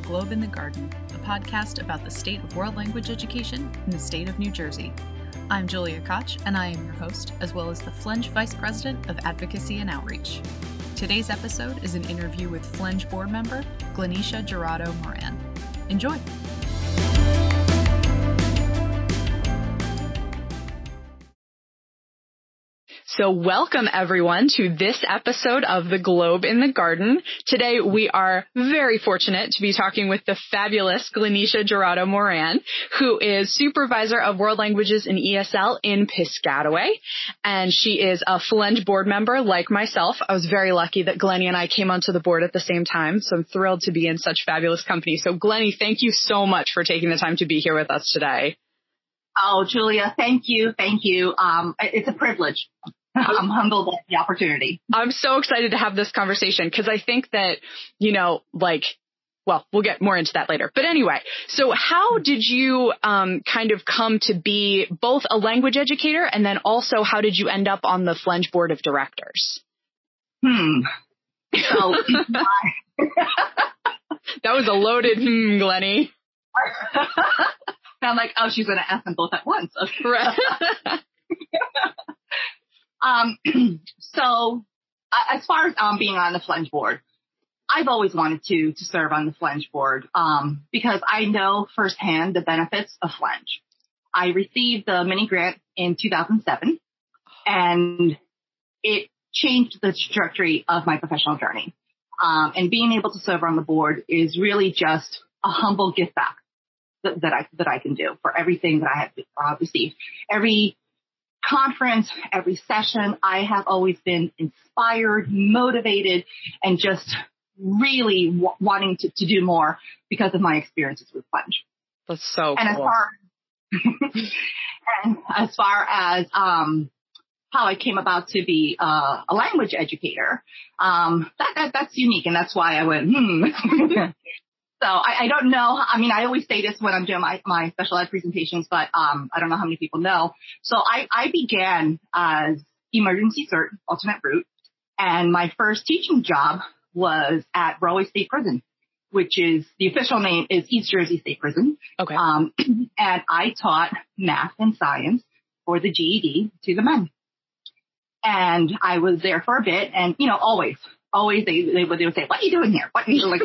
The Globe in the Garden, a podcast about the state of world language education in the state of New Jersey. I'm Julia Koch, and I am your host, as well as the FLENJ Vice President of Advocacy and Outreach. Today's episode is an interview with FLENJ board member Glennysha Jurado Moran. Enjoy! So welcome everyone to this episode of The Globe in the Garden. Today we are very fortunate to be talking with the fabulous Glennysha Jurado Moran, who is supervisor of world languages in ESL in Piscataway. And she is a FLENJ board member like myself. I was very lucky that Glennie and I came onto the board at the same time. So I'm thrilled to be in such fabulous company. So Glennie, thank you so much for taking the time to be here with us today. Oh, Julia, thank you. Thank you. Um, it's a privilege. I'm humbled at the opportunity. I'm so excited to have this conversation because I think that, you know, like, well, we'll get more into that later. But anyway, so how did you um, kind of come to be both a language educator and then also how did you end up on the FLENJ board of directors? Hmm. So, that was a loaded hmm, Glennie. I'm like, oh, she's going to ask them both at once. Okay. Right. Um, so as far as um, being on the FLENJ board, I've always wanted to to serve on the FLENJ board um, because I know firsthand the benefits of FLENJ. I received the mini grant in 2007, and it changed the trajectory of my professional journey. Um, and being able to serve on the board is really just a humble gift back that, that I that I can do for everything that I have uh, received. Every conference, every session, I have always been inspired, motivated, and just really w- wanting to, to do more because of my experiences with FLENJ. That's so and cool. As far, and as far as um, how I came about to be uh, a language educator, um, that, that, that's unique, and that's why I went, hmm. So I, I, don't know. I mean, I always say this when I'm doing my, my special ed presentations, but um, I don't know how many people know. So I, I began as emergency cert, alternate route, and my first teaching job was at Rahway State Prison, which is the official name is East Jersey State Prison. Okay. Um, and I taught math and science for the GED to the men. And I was there for a bit, and you know, always, always they they would, they would say, "What are you doing here? What are you like?"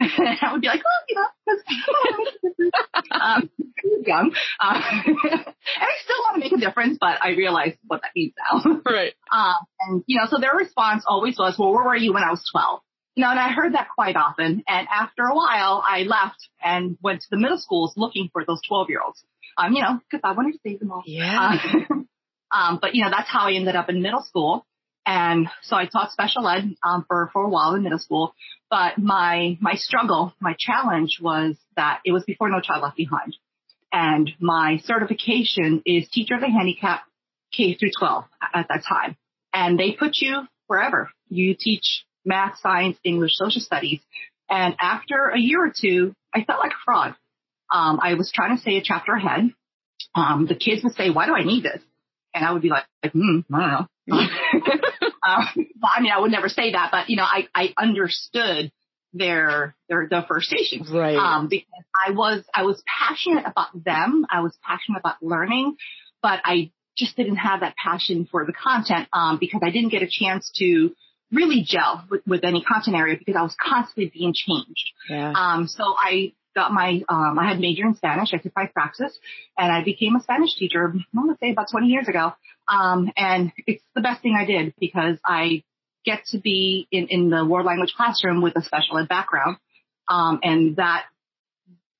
And I would be like, oh, you know, um, young, uh, and I still want to make a difference, but I realize what that means now. Right. Um, and you know, so their response always was, well, where were you when I was 12? You know, and I heard that quite often. And after a while, I left and went to the middle schools looking for those 12 year olds. Um, you know, because I wanted to save them all. Yeah. Um, um, but you know, that's how I ended up in middle school. And so I taught special ed um, for for a while in middle school. But my my struggle, my challenge was that it was before No Child Left Behind, and my certification is Teacher of the Handicap K through 12 at that time. And they put you wherever you teach math, science, English, social studies. And after a year or two, I felt like a fraud. Um, I was trying to stay a chapter ahead. Um, the kids would say, "Why do I need this?" And I would be like, "Hmm, I don't know." um, I mean, I would never say that, but you know, I, I understood their their their frustrations. Right. Um, because I was I was passionate about them. I was passionate about learning, but I just didn't have that passion for the content um, because I didn't get a chance to really gel with, with any content area because I was constantly being changed. Yeah. Um, so I got my, um, I had major in Spanish. I took my praxis and I became a Spanish teacher, I want to say about 20 years ago. Um, and it's the best thing I did because I get to be in, in the world language classroom with a special ed background. Um, and that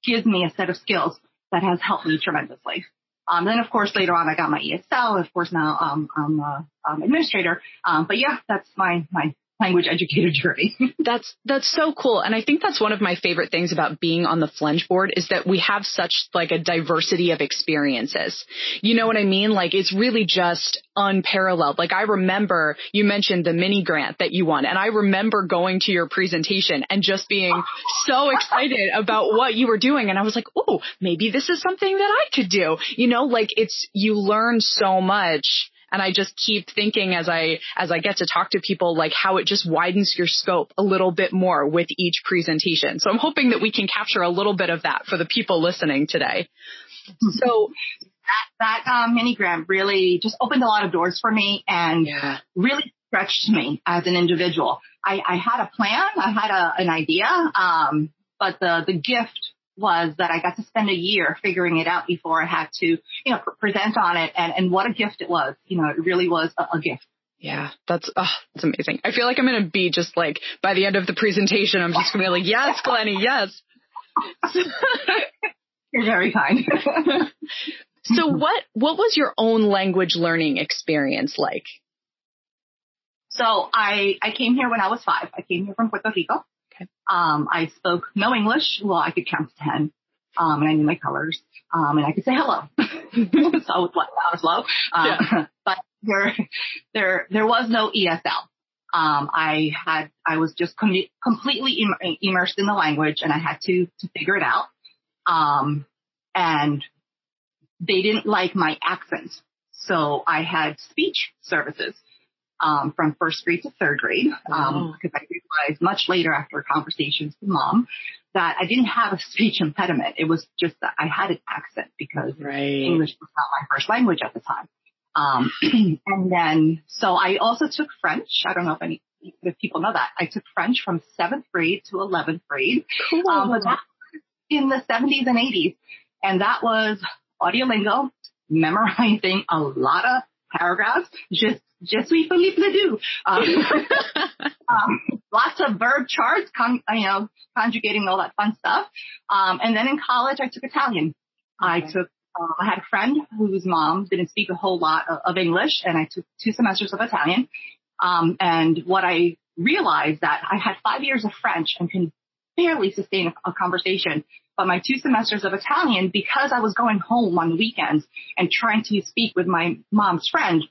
gives me a set of skills that has helped me tremendously. Um, then of course later on I got my ESL. Of course now um, I'm a um, administrator. Um, but yeah, that's my my language educator journey. that's that's so cool, and I think that's one of my favorite things about being on the FLENJ board is that we have such like a diversity of experiences. You know what I mean? Like it's really just unparalleled. Like I remember you mentioned the mini grant that you won, and I remember going to your presentation and just being so excited about what you were doing, and I was like, oh, maybe this is something that I could do. You know, like it's you learn so much And I just keep thinking as I, as I get to talk to people, like how it just widens your scope a little bit more with each presentation. So I'm hoping that we can capture a little bit of that for the people listening today. So that, that um, mini grant really just opened a lot of doors for me and yeah. really stretched me as an individual. I, I had a plan, I had a, an idea, um, but the the gift was that I got to spend a year figuring it out before I had to, you know, present on it, and and what a gift it was. You know, it really was a, a gift. Yeah, that's oh, that's amazing. I feel like I'm gonna be just like by the end of the presentation, I'm just gonna be like, yes, Glennie, yes. You're very kind. so what what was your own language learning experience like? So I I came here when I was five. I came here from Puerto Rico. Um, I spoke no English. Well, I could count to ten. Um, and I knew my colors. Um, and I could say hello. so I was like, I was low. Um, yeah. but there, there, there was no ESL. Um, I had, I was just com- completely Im- immersed in the language and I had to, to figure it out. Um, and they didn't like my accent. So I had speech services, um, from first grade to third grade, um, because I realized much later after conversations with mom that I didn't have a speech impediment. It was just that I had an accent because right. English was not my first language at the time. Um, and then, so I also took French. I don't know if any, if people know that. I took French from seventh grade to 11th grade. Cool. Um, but that in the 70s and 80s. And that was Audiolingual, memorizing a lot of paragraphs, just just we Philippe Ledoux. Um, um, lots of verb charts, con- you know, conjugating all that fun stuff. Um, and then in college, I took Italian. Okay. I took, uh, I had a friend whose mom didn't speak a whole lot of, of English, and I took two semesters of Italian. Um, and what I realized that I had five years of French and can barely sustain a, a conversation. But my two semesters of Italian, because I was going home on the weekends and trying to speak with my mom's friend,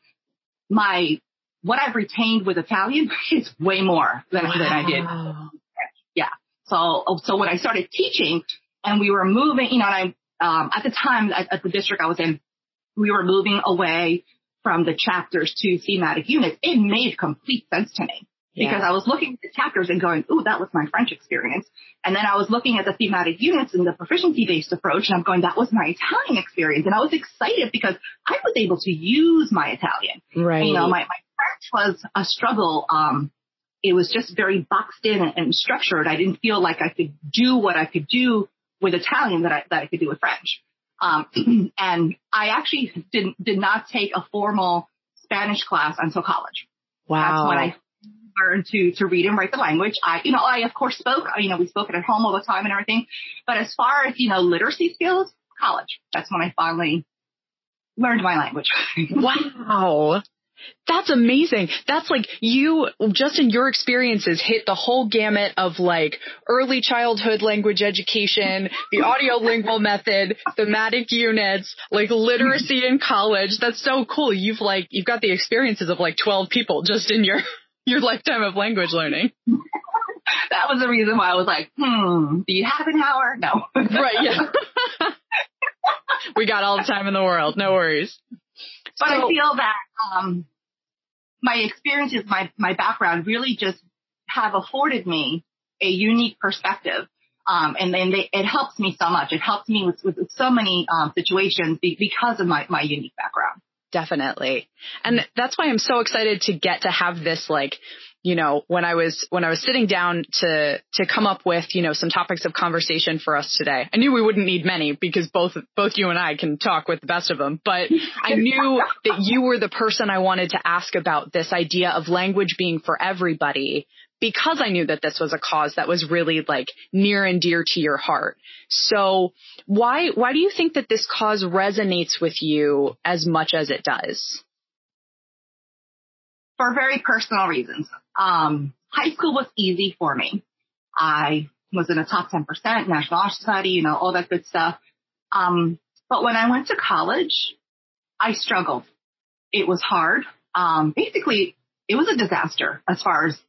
my what I've retained with Italian is way more than, wow. than I did. Yeah. So so when I started teaching and we were moving, you know, and I um, at the time at, at the district I was in, we were moving away from the chapters to thematic units. It made complete sense to me because I was looking at the chapters and going, ooh, that was my French experience. And then I was looking at the thematic units and the proficiency based approach and I'm going, that was my Italian experience. And I was excited because I was able to use my Italian. Right. You know, my, my French was a struggle. Um, it was just very boxed in and, and structured. I didn't feel like I could do what I could do with Italian that I, that I could do with French. Um, and I actually didn't did not take a formal Spanish class until college. Wow. That's when I learn to to read and write the language. I, you know, I of course spoke. You know, we spoke it at home all the time and everything. But as far as you know, literacy skills, college. That's when I finally learned my language. wow. That's amazing. That's like you, just in your experiences, hit the whole gamut of like early childhood language education, the audiolingual method, thematic units, like literacy in college. That's so cool. You've like, you've got the experiences of like 12 people just in your your lifetime of language learning. that was the reason why I was like, hmm, do you have an hour? No. right, yeah. we got all the time in the world. No worries. But so, I feel that um, my experiences, my, my background really just have afforded me a unique perspective. Um, and then they, it helps me so much. It helps me with, with so many um, situations because of my, my unique background. Definitely. And that's why I'm so excited to get to have this like, you know, when I was, when I was sitting down to, to come up with, you know, some topics of conversation for us today. I knew we wouldn't need many because both, both you and I can talk with the best of them, but I knew that you were the person I wanted to ask about this idea of language being for everybody because I knew that this was a cause that was really like near and dear to your heart. So why, why do you think that this cause resonates with you as much as it does? For very personal reasons. Um, high school was easy for me. I was in a top 10%, National Honor Society, you know, all that good stuff. Um, but when I went to college, I struggled. It was hard. Um, basically, it was a disaster as far as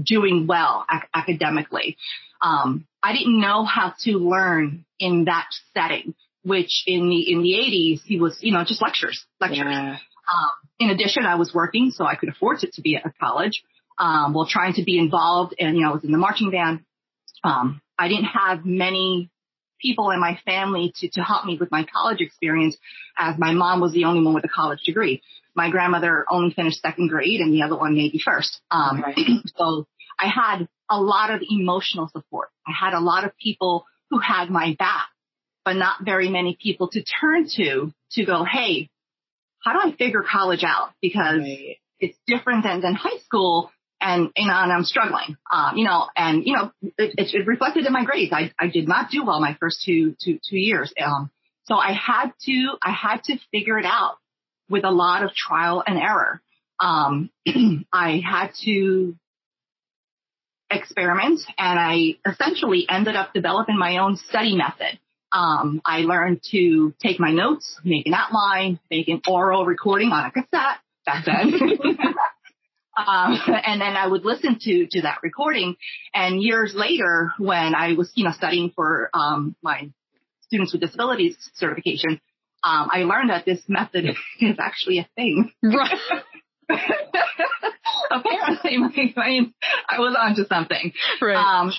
doing well ac- academically. Um, I didn't know how to learn in that setting, which in the in the 80s he was you know just lectures, lectures. Yeah. Um, in addition, I was working, so I could afford it to be at a college. Um, while trying to be involved, and you know, I was in the marching band. Um, I didn't have many people in my family to, to help me with my college experience as my mom was the only one with a college degree. My grandmother only finished second grade and the other one maybe first. Um, right. so I had a lot of emotional support. I had a lot of people who had my back, but not very many people to turn to to go, Hey, how do I figure college out? Because right. it's different than, than high school and, you know, and I'm struggling, um, you know, and, you know, it, it, reflected in my grades. I, I did not do well my first two, two, two years. Um, so I had to, I had to figure it out with a lot of trial and error. Um, I had to experiment and I essentially ended up developing my own study method. Um, I learned to take my notes, make an outline, make an oral recording on a cassette back then. Um, and then I would listen to, to that recording. And years later, when I was, you know, studying for, um, my students with disabilities certification, um, I learned that this method is actually a thing. Right. Apparently, my, I was onto something. Right. Um,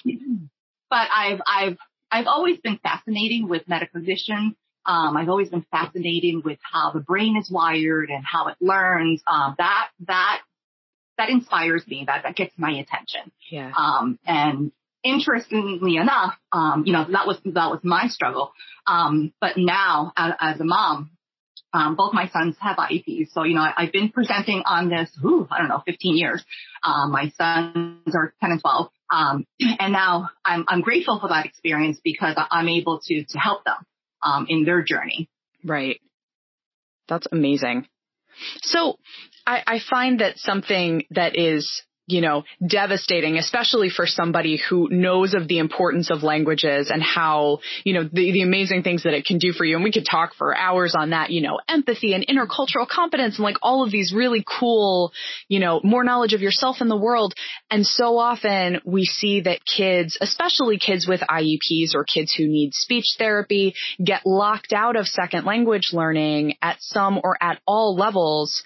but I've, I've, I've always been fascinating with metacognition. Um, I've always been fascinated with how the brain is wired and how it learns. Um, that that that inspires me. That that gets my attention. Yeah. Um, and interestingly enough, um, you know, that was that was my struggle. Um, but now as, as a mom, um, both my sons have IEPs. So, you know, I, have been presenting on this, ooh, I don't know, 15 years. Um, my sons are 10 and 12. Um, and now I'm, I'm grateful for that experience because I'm able to, to help them, um, in their journey. Right. That's amazing. So I, I find that something that is you know, devastating, especially for somebody who knows of the importance of languages and how, you know, the, the amazing things that it can do for you. And we could talk for hours on that, you know, empathy and intercultural competence and like all of these really cool, you know, more knowledge of yourself and the world. And so often we see that kids, especially kids with IEPs or kids who need speech therapy, get locked out of second language learning at some or at all levels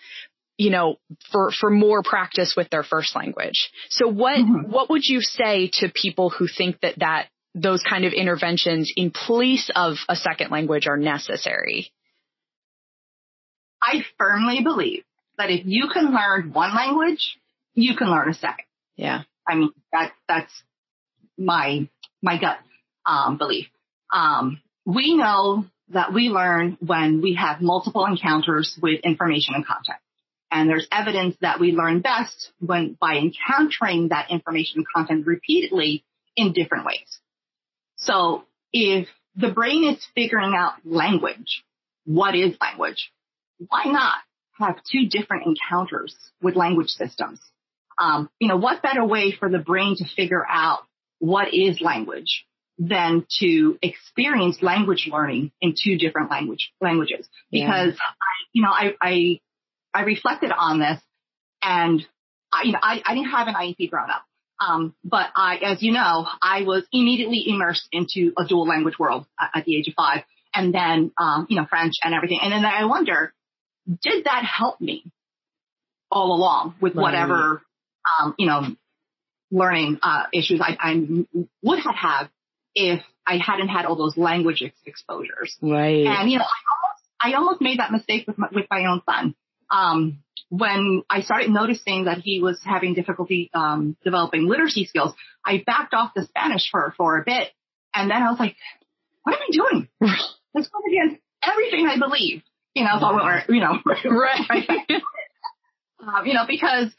you know, for, for more practice with their first language. So what, mm-hmm. what would you say to people who think that that those kind of interventions in place of a second language are necessary? I firmly believe that if you can learn one language, you can learn a second. Yeah. I mean, that, that's my, my gut, um, belief. Um, we know that we learn when we have multiple encounters with information and content. And there's evidence that we learn best when by encountering that information content repeatedly in different ways. So if the brain is figuring out language, what is language? Why not have two different encounters with language systems? Um, you know, what better way for the brain to figure out what is language than to experience language learning in two different language languages? Because yeah. I, you know, I, I I reflected on this and I, you know, I, I didn't have an IEP growing up. Um, but I, as you know, I was immediately immersed into a dual language world at, at the age of five and then, um, you know, French and everything. And then I wonder, did that help me all along with whatever, um, you know, learning, uh, issues I, I would have had if I hadn't had all those language ex- exposures. Right. And, you know, I almost, I almost made that mistake with my, with my own son um, when I started noticing that he was having difficulty um, developing literacy skills, I backed off the Spanish for for a bit, and then I was like, "What am I doing? This goes against everything I believe." You know, so, or, you know, right? um, you know, because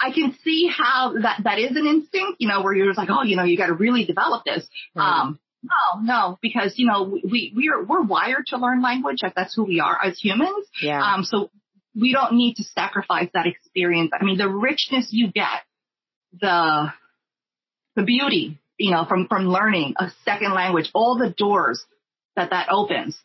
I can see how that that is an instinct. You know, where you're just like, "Oh, you know, you got to really develop this." Right. Um, no, no, because you know we we are we're wired to learn language. That's who we are as humans. Yeah. Um. So we don't need to sacrifice that experience. I mean, the richness you get, the, the beauty, you know, from, from learning a second language, all the doors that that opens,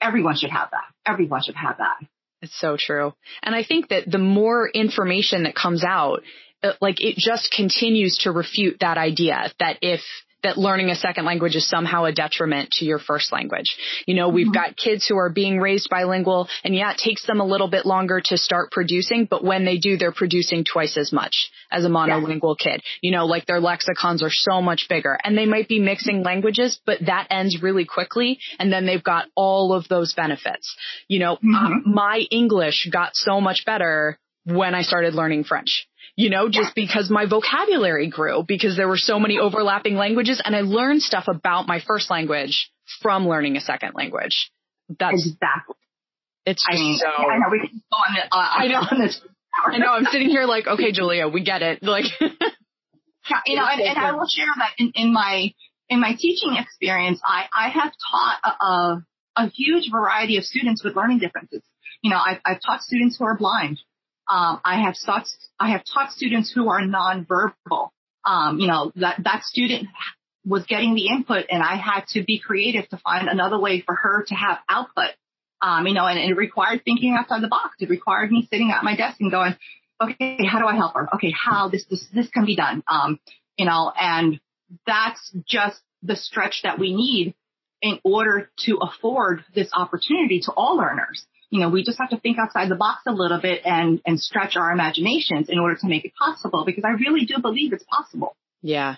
everyone should have that. Everyone should have that. It's so true. And I think that the more information that comes out, uh, like it just continues to refute that idea that if that learning a second language is somehow a detriment to your first language. You know, we've mm-hmm. got kids who are being raised bilingual and yeah, it takes them a little bit longer to start producing, but when they do, they're producing twice as much as a monolingual yeah. kid. You know, like their lexicons are so much bigger and they might be mixing languages, but that ends really quickly and then they've got all of those benefits. You know, mm-hmm. uh, my English got so much better when I started learning French you know, just because my vocabulary grew because there were so many overlapping languages and I learned stuff about my first language from learning a second language. That's exactly. It's I mean, so. I know we can go on, uh, I know. On this I know. I'm sitting here like, okay, Julia, we get it. Like, yeah, you know, and, and I will share that in, in my in my teaching experience, I I have taught a, a, a huge variety of students with learning differences. You know, I've, I've taught students who are blind. Um, I have taught I have taught students who are nonverbal. Um, you know, that that student was getting the input, and I had to be creative to find another way for her to have output. Um, you know, and, and it required thinking outside the box. It required me sitting at my desk and going, okay, how do I help her? Okay, how this this this can be done. Um, you know, and that's just the stretch that we need in order to afford this opportunity to all learners. You know, we just have to think outside the box a little bit and, and stretch our imaginations in order to make it possible because I really do believe it's possible. Yeah.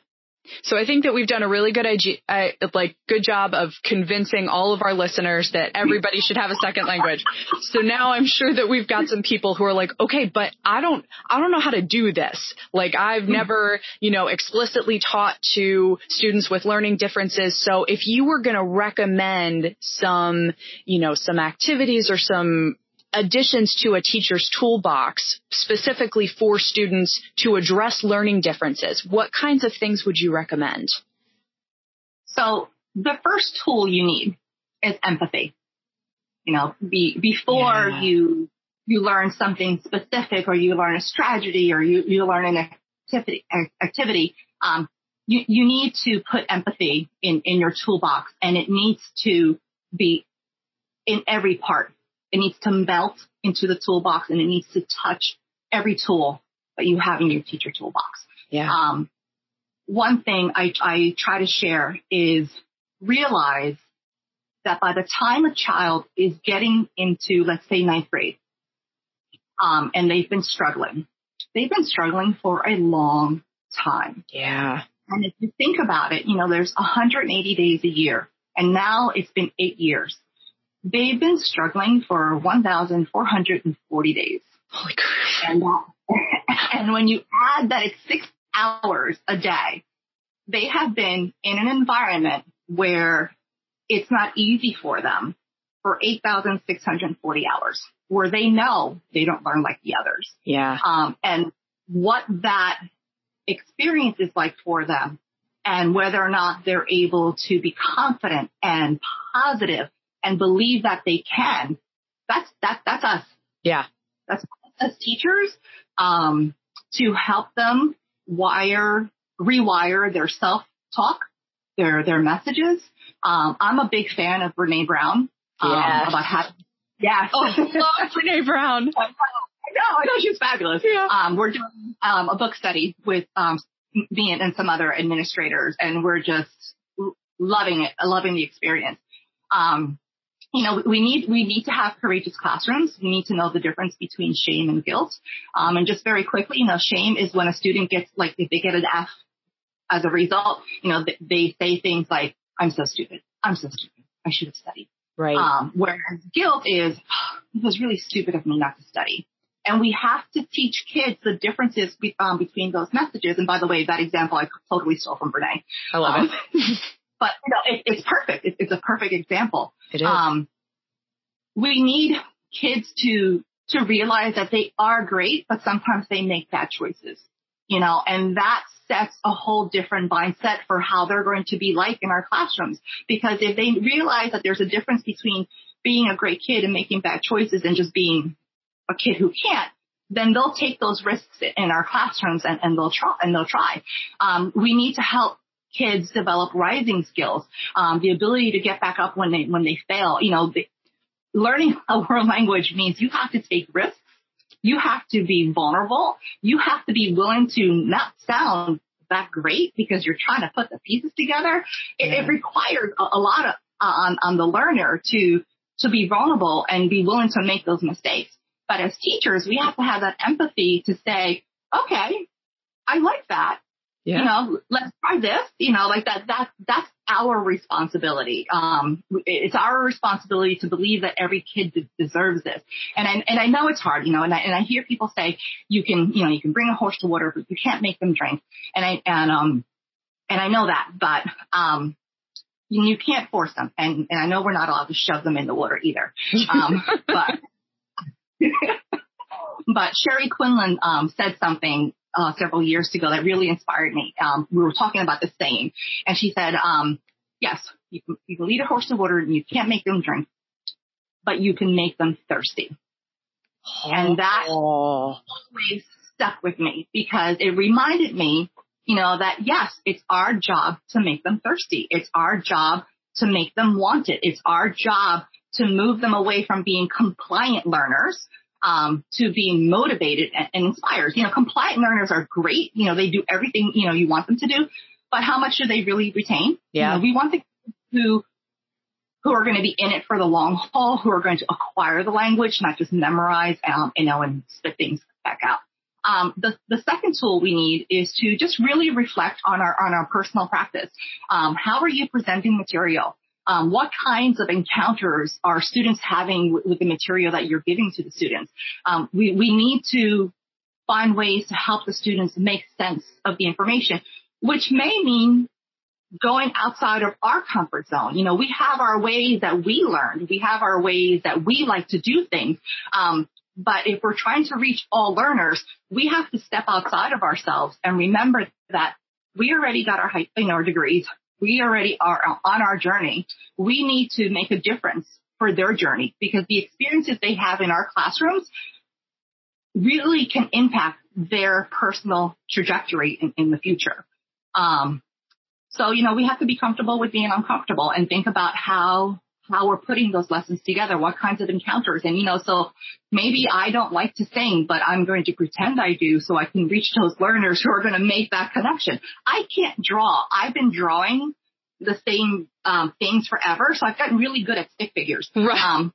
So I think that we've done a really good uh, like good job of convincing all of our listeners that everybody should have a second language. So now I'm sure that we've got some people who are like, okay, but I don't, I don't know how to do this. Like I've never, you know, explicitly taught to students with learning differences. So if you were going to recommend some, you know, some activities or some additions to a teacher's toolbox specifically for students to address learning differences, what kinds of things would you recommend? So the first tool you need is empathy. You know, be, before yeah. you you learn something specific or you learn a strategy or you, you learn an activity, activity um, you, you need to put empathy in, in your toolbox and it needs to be in every part it needs to melt into the toolbox and it needs to touch every tool that you have in your teacher toolbox. Yeah. Um, one thing I, I try to share is realize that by the time a child is getting into, let's say, ninth grade, um, and they've been struggling, they've been struggling for a long time. Yeah. And if you think about it, you know, there's 180 days a year, and now it's been eight years. They've been struggling for 1,440 days. Holy crap. And, and when you add that it's six hours a day, they have been in an environment where it's not easy for them for 8,640 hours, where they know they don't learn like the others. Yeah. Um, and what that experience is like for them and whether or not they're able to be confident and positive and believe that they can, that's that that's us. Yeah. That's us teachers um, to help them wire rewire their self talk, their their messages. Um, I'm a big fan of Brene Brown. Um, yes. About how, yeah. Oh, love Brene Brown. I know, I know she's fabulous. Yeah. Um, we're doing um, a book study with um, me and, and some other administrators, and we're just loving it, loving the experience. Um, you know, we need we need to have courageous classrooms. We need to know the difference between shame and guilt. Um, and just very quickly, you know, shame is when a student gets like if they get an F as a result, you know, they, they say things like, "I'm so stupid. I'm so stupid. I should have studied." Right. Um, whereas guilt is, oh, it was really stupid of me not to study. And we have to teach kids the differences be, um, between those messages. And by the way, that example I totally stole from Brene. I love um, it. but you know, it, it's perfect. It, it's a perfect example. It is. Um, we need kids to to realize that they are great, but sometimes they make bad choices. You know, and that sets a whole different mindset for how they're going to be like in our classrooms. Because if they realize that there's a difference between being a great kid and making bad choices and just being a kid who can't, then they'll take those risks in our classrooms and, and they'll try and they'll try. Um, we need to help kids develop rising skills, um, the ability to get back up when they when they fail. You know, the, learning a world language means you have to take risks. You have to be vulnerable. You have to be willing to not sound that great because you're trying to put the pieces together. It, yeah. it requires a, a, lot of uh, on on the learner to to be vulnerable and be willing to make those mistakes. But as teachers, we have to have that empathy to say, okay, I like that. Yeah. You know, let's try this. You know, like that. That that's our responsibility. Um, it's our responsibility to believe that every kid deserves this. And I and I know it's hard. You know, and I and I hear people say you can you know you can bring a horse to water, but you can't make them drink. And I and um and I know that, but um you can't force them. And and I know we're not allowed to shove them in the water either. Um, but but Sherry Quinlan um, said something uh, several years ago that really inspired me. Um, we were talking about the same, and she said, um, "Yes, you can, you can lead a horse to water, and you can't make them drink, but you can make them thirsty." Oh. And that always stuck with me because it reminded me, you know, that yes, it's our job to make them thirsty. It's our job to make them want it. It's our job to move them away from being compliant learners um, to being motivated and, and inspired. You know, compliant learners are great. You know, they do everything, you know, you want them to do, but how much do they really retain? Yeah. You know, we want the who, who are going to be in it for the long haul, who are going to acquire the language, not just memorize, um, you know, and spit things back out. Um, the, the second tool we need is to just really reflect on our, on our personal practice. Um, how are you presenting material? Um, what kinds of encounters are students having with, with, the material that you're giving to the students. Um, we, we need to find ways to help the students make sense of the information, which may mean going outside of our comfort zone. You know, we have our ways that we learn. We have our ways that we like to do things. Um, but if we're trying to reach all learners, we have to step outside of ourselves and remember that we already got our, you know, our degrees we already are on our journey. We need to make a difference for their journey because the experiences they have in our classrooms really can impact their personal trajectory in, in the future. Um, so, you know, we have to be comfortable with being uncomfortable and think about how how we're putting those lessons together, what kinds of encounters. And, you know, so maybe I don't like to sing, but I'm going to pretend I do so I can reach those learners who are going to make that connection. I can't draw. I've been drawing the same um, things forever, so I've gotten really good at stick figures. Right. Um,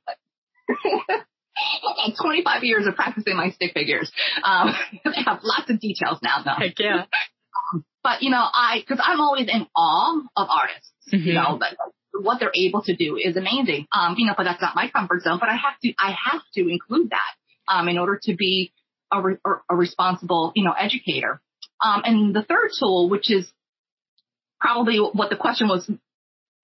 25 years of practicing my stick figures. Um, they have lots of details now, though. Heck yeah. But you know, I because I'm always in awe of artists. Mm-hmm. You know, but what they're able to do is amazing. Um, you know, but that's not my comfort zone. But I have to, I have to include that um, in order to be a, re- a responsible, you know, educator. Um, and the third tool, which is probably what the question was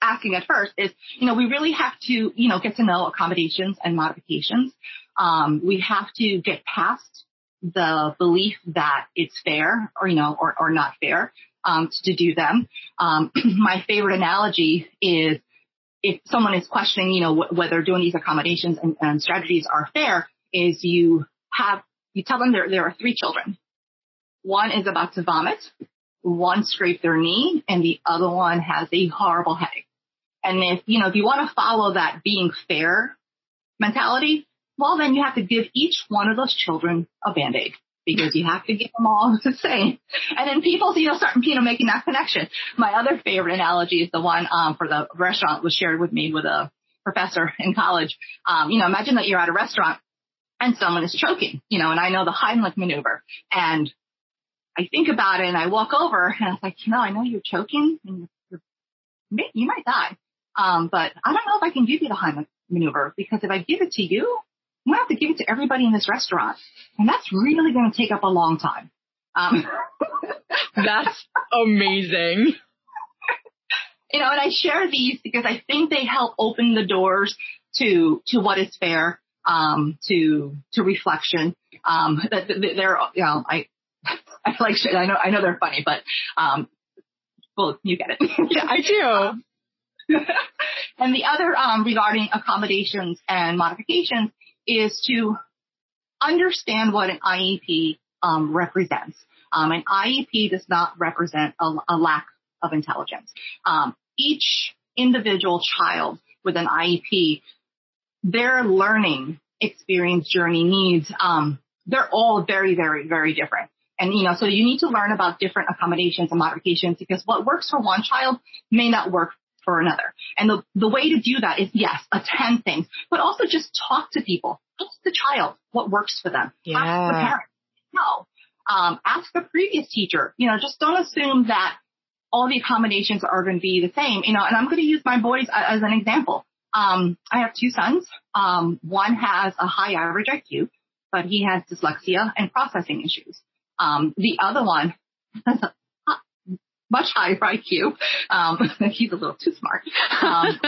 asking at first, is you know we really have to, you know, get to know accommodations and modifications. Um, we have to get past the belief that it's fair or you know or or not fair um, to do them. Um, my favorite analogy is if someone is questioning, you know, wh- whether doing these accommodations and, and, strategies are fair, is you have you tell them there there are three children. One is about to vomit, one scraped their knee, and the other one has a horrible headache. And if you know if you want to follow that being fair mentality, well then you have to give each one of those children a band aid because you have to get them all the same. And then people, you know, start, you know, making that connection. My other favorite analogy is the one, um, for the restaurant was shared with me with a professor in college. Um, you know, imagine that you're at a restaurant and someone is choking, you know, and I know the Heimlich maneuver and I think about it and I walk over and I was like, you know, I know you're choking and you're, you might die. Um, but I don't know if I can give you the Heimlich maneuver because if I give it to you, I'm going to have to give it to everybody in this restaurant. And that's really going to take up a long time. Um, that's amazing. You know, and I share these because I think they help open the doors to, to what is fair, um, to, to reflection. Um, that they're, you know, I, I like, I know, I know they're funny, but, um, well, you get it. yeah, I do. and the other, um, regarding accommodations and modifications is to understand what an IEP um, represents. Um, an IEP does not represent a, a lack of intelligence. Um, each individual child with an IEP, their learning experience journey needs, um, they're all very, very, very different. And, you know, so you need to learn about different accommodations and modifications because what works for one child may not work for another. And the, the way to do that is yes, attend things, but also just talk to people. Ask the child what works for them. Yeah. Ask the parent. No. Um, ask the previous teacher. You know, just don't assume that all the accommodations are going to be the same. You know, and I'm going to use my boys as an example. Um, I have two sons. Um, one has a high average IQ, but he has dyslexia and processing issues. Um, the other one much higher IQ. Um, he's a little too smart. Um,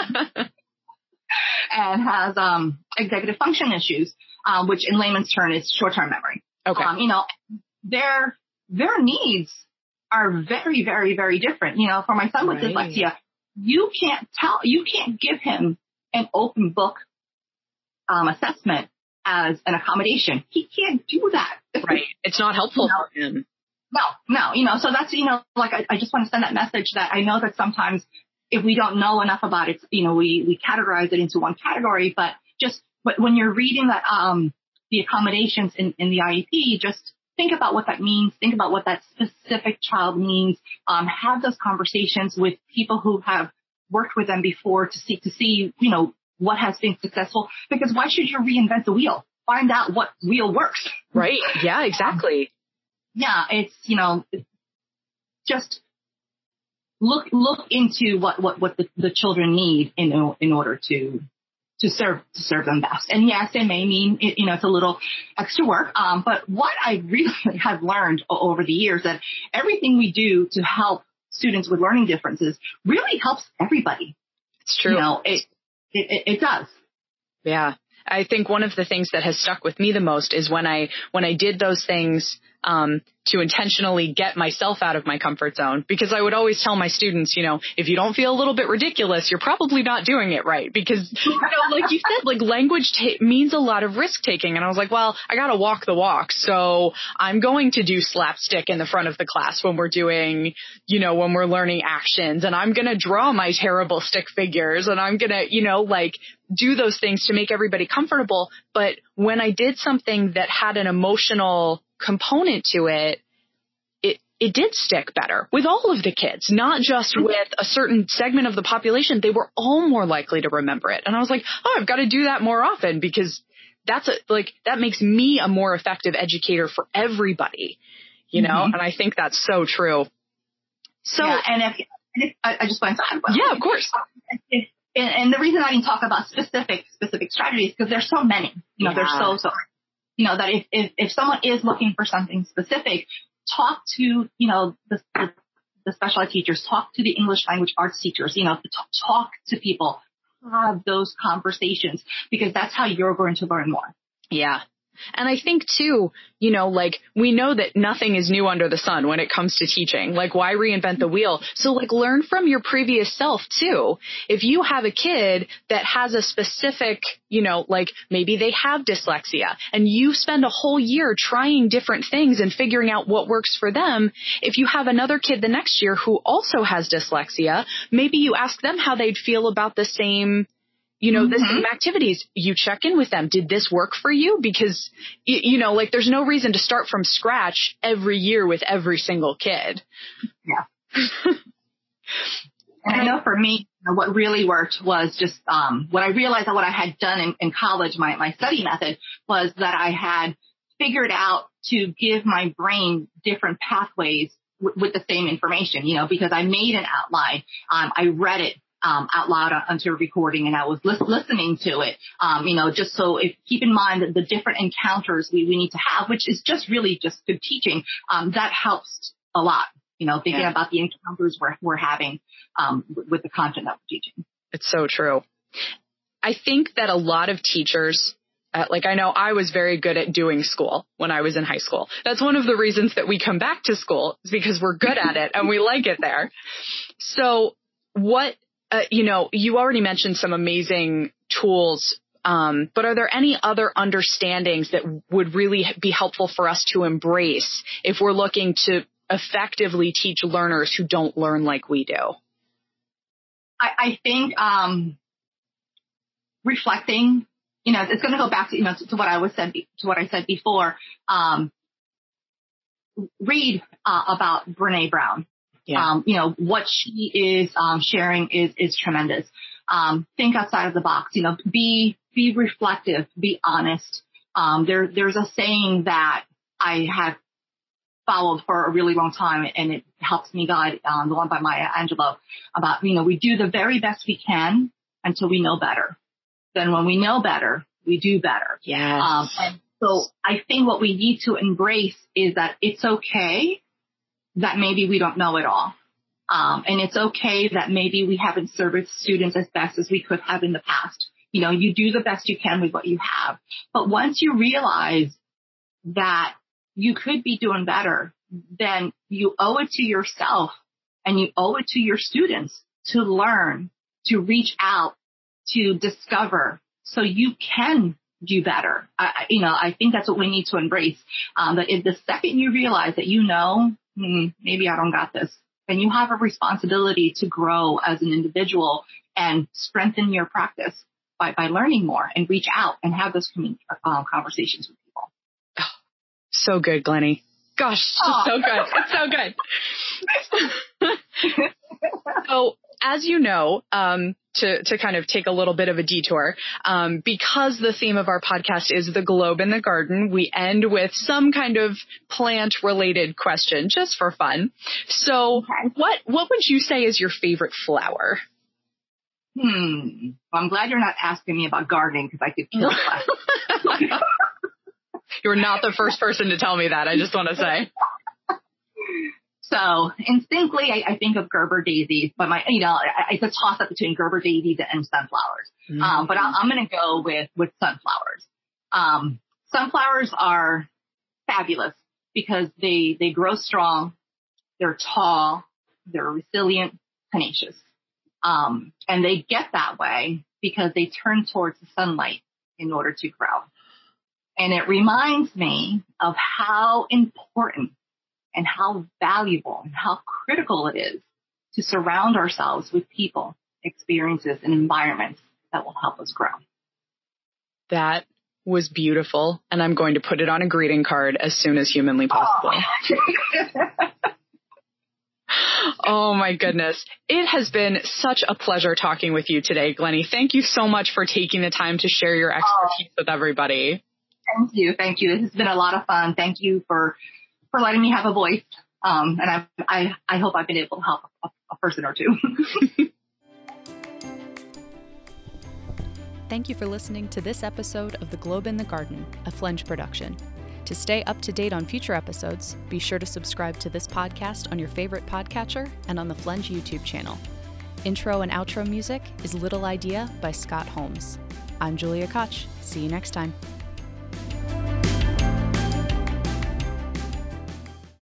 and has um, executive function issues, um, which in layman's term is short-term memory. Okay. Um, you know, their their needs are very, very, very different. You know, for my son with Right. dyslexia, you can't tell, you can't give him an open book um, assessment as an accommodation. He can't do that. right. It's not helpful No. for him. No, no, you know, so that's, you know, like I, I just want to send that message that I know that sometimes if we don't know enough about it, you know, we, we categorize it into one category, but just but when you're reading that, um, the accommodations in, in the IEP, just think about what that means. Think about what that specific child means. Um, have those conversations with people who have worked with them before to see, to see, you know, what has been successful. Because why should you reinvent the wheel? Find out what wheel works. Right. Yeah, exactly. Yeah, it's you know, just look look into what what what the, the children need in in order to to serve to serve them best. And yes, it may mean it, you know it's a little extra work. Um, but what I really have learned over the years that everything we do to help students with learning differences really helps everybody. It's true. You know, it it, it, it does. Yeah. I think one of the things that has stuck with me the most is when I when I did those things um, to intentionally get myself out of my comfort zone. Because I would always tell my students, you know, if you don't feel a little bit ridiculous, you're probably not doing it right. Because you know, like you said, like language ta- means a lot of risk taking, and I was like, well, I got to walk the walk, so I'm going to do slapstick in the front of the class when we're doing, you know, when we're learning actions, and I'm gonna draw my terrible stick figures, and I'm gonna, you know, like do those things to make everybody comfortable. But when I did something that had an emotional component to it, it, it did stick better with all of the kids, not just with a certain segment of the population. They were all more likely to remember it. And I was like, oh, I've got to do that more often because that's a, like, that makes me a more effective educator for everybody, you know? Mhm. And I think that's so true. So, yeah, and if, and if I, I just want to add, yeah, of course. If, and, and the reason I didn't talk about specific specific strategies because there's so many. You know, there's so so. You know that if, if if someone is looking for something specific, talk to you know the the, the special ed teachers, talk to the English language arts teachers. You know, t- talk to people, have those conversations because that's how you're going to learn more. Yeah. And I think too, you know, like we know that nothing is new under the sun when it comes to teaching. Like why reinvent the wheel? So like learn from your previous self too. If you have a kid that has a specific, you know, like maybe they have dyslexia and you spend a whole year trying different things and figuring out what works for them. If you have another kid the next year who also has dyslexia, maybe you ask them how they'd feel about the same you know, the Mhm. same activities. You check in with them. Did this work for you? Because, you know, like there's no reason to start from scratch every year with every single kid. Yeah. And I know for me, what really worked was just um, what I realized that what I had done in, in college, my, my study method, was that I had figured out to give my brain different pathways w- with the same information, you know, because I made an outline. Um, I read it um, out loud on- onto a recording and I was lis- listening to it, um, you know, just so if, keep in mind that the different encounters we, we need to have, which is just really just good teaching, um, that helps a lot. You know, thinking Yeah. about the encounters we're, we're having um, with the content that we're teaching. It's so true. I think that a lot of teachers, uh, like I know I was very good at doing school when I was in high school. That's one of the reasons that we come back to school is because we're good at it and we like it there. So what, uh, you know, you already mentioned some amazing tools. Um, but are there any other understandings that would really be helpful for us to embrace if we're looking to effectively teach learners who don't learn like we do? I, I think um, reflecting, you know, it's going to go back to you know to, to what I was said to what I said before. Um, read uh, about Brene Brown. Yeah. Um, you know, what she is um, sharing is is tremendous. Um, think outside of the box. You know, be be reflective, be honest. Um, there there's a saying that I have followed for a really long time, and it helps me guide. Um, the one by Maya Angelou about you know we do the very best we can until we know better. Then when we know better, we do better. Yeah. Um, and so I think what we need to embrace is that it's okay that maybe we don't know it all. Um, and it's okay that maybe we haven't served students as best as we could have in the past. You know, you do the best you can with what you have. But once you realize that you could be doing better, then you owe it to yourself and you owe it to your students to learn, to reach out, to discover so you can do better. I, you know, I think that's what we need to embrace. Um, that if the second you realize that you know, hmm, maybe I don't got this, And you have a responsibility to grow as an individual and strengthen your practice by, by learning more and reach out and have those commun- uh, conversations with people. so good, Glennie. Gosh, so good. It's so good. so, as you know, um, to, to kind of take a little bit of a detour. Um, because the theme of our podcast is the globe in the garden, we end with some kind of plant related question just for fun. So okay. what, what would you say is your favorite flower? Hmm. Well, I'm glad you're not asking me about gardening because I could kill it. You're not the first person to tell me that. I just want to say. So instinctively, I, I, think of Gerber daisies, but my, you know, it's a toss up between Gerber daisies and sunflowers. Mm-hmm. Um, but I, am going to go with, with sunflowers. Um, sunflowers are fabulous because they, they grow strong. They're tall. They're resilient, tenacious. Um, and they get that way because they turn towards the sunlight in order to grow. And it reminds me of how important and how valuable and how critical it is to surround ourselves with people, experiences, and environments that will help us grow. That was beautiful, and I'm going to put it on a greeting card as soon as humanly possible. Oh. oh my goodness. It has been such a pleasure talking with you today, Glennie. Thank you so much for taking the time to share your oh. expertise oh. with everybody. Thank you. Thank you. This has been a lot of fun. Thank you for for letting me have a voice. Um, and I, I, I hope I've been able to help a, a person or two. Thank you for listening to this episode of The Globe in the Garden, a FLENJ production. To stay up to date on future episodes, be sure to subscribe to this podcast on your favorite podcatcher and on the FLENJ YouTube channel. Intro and outro music is Little Idea by Scott Holmes. I'm Julia Koch. See you next time.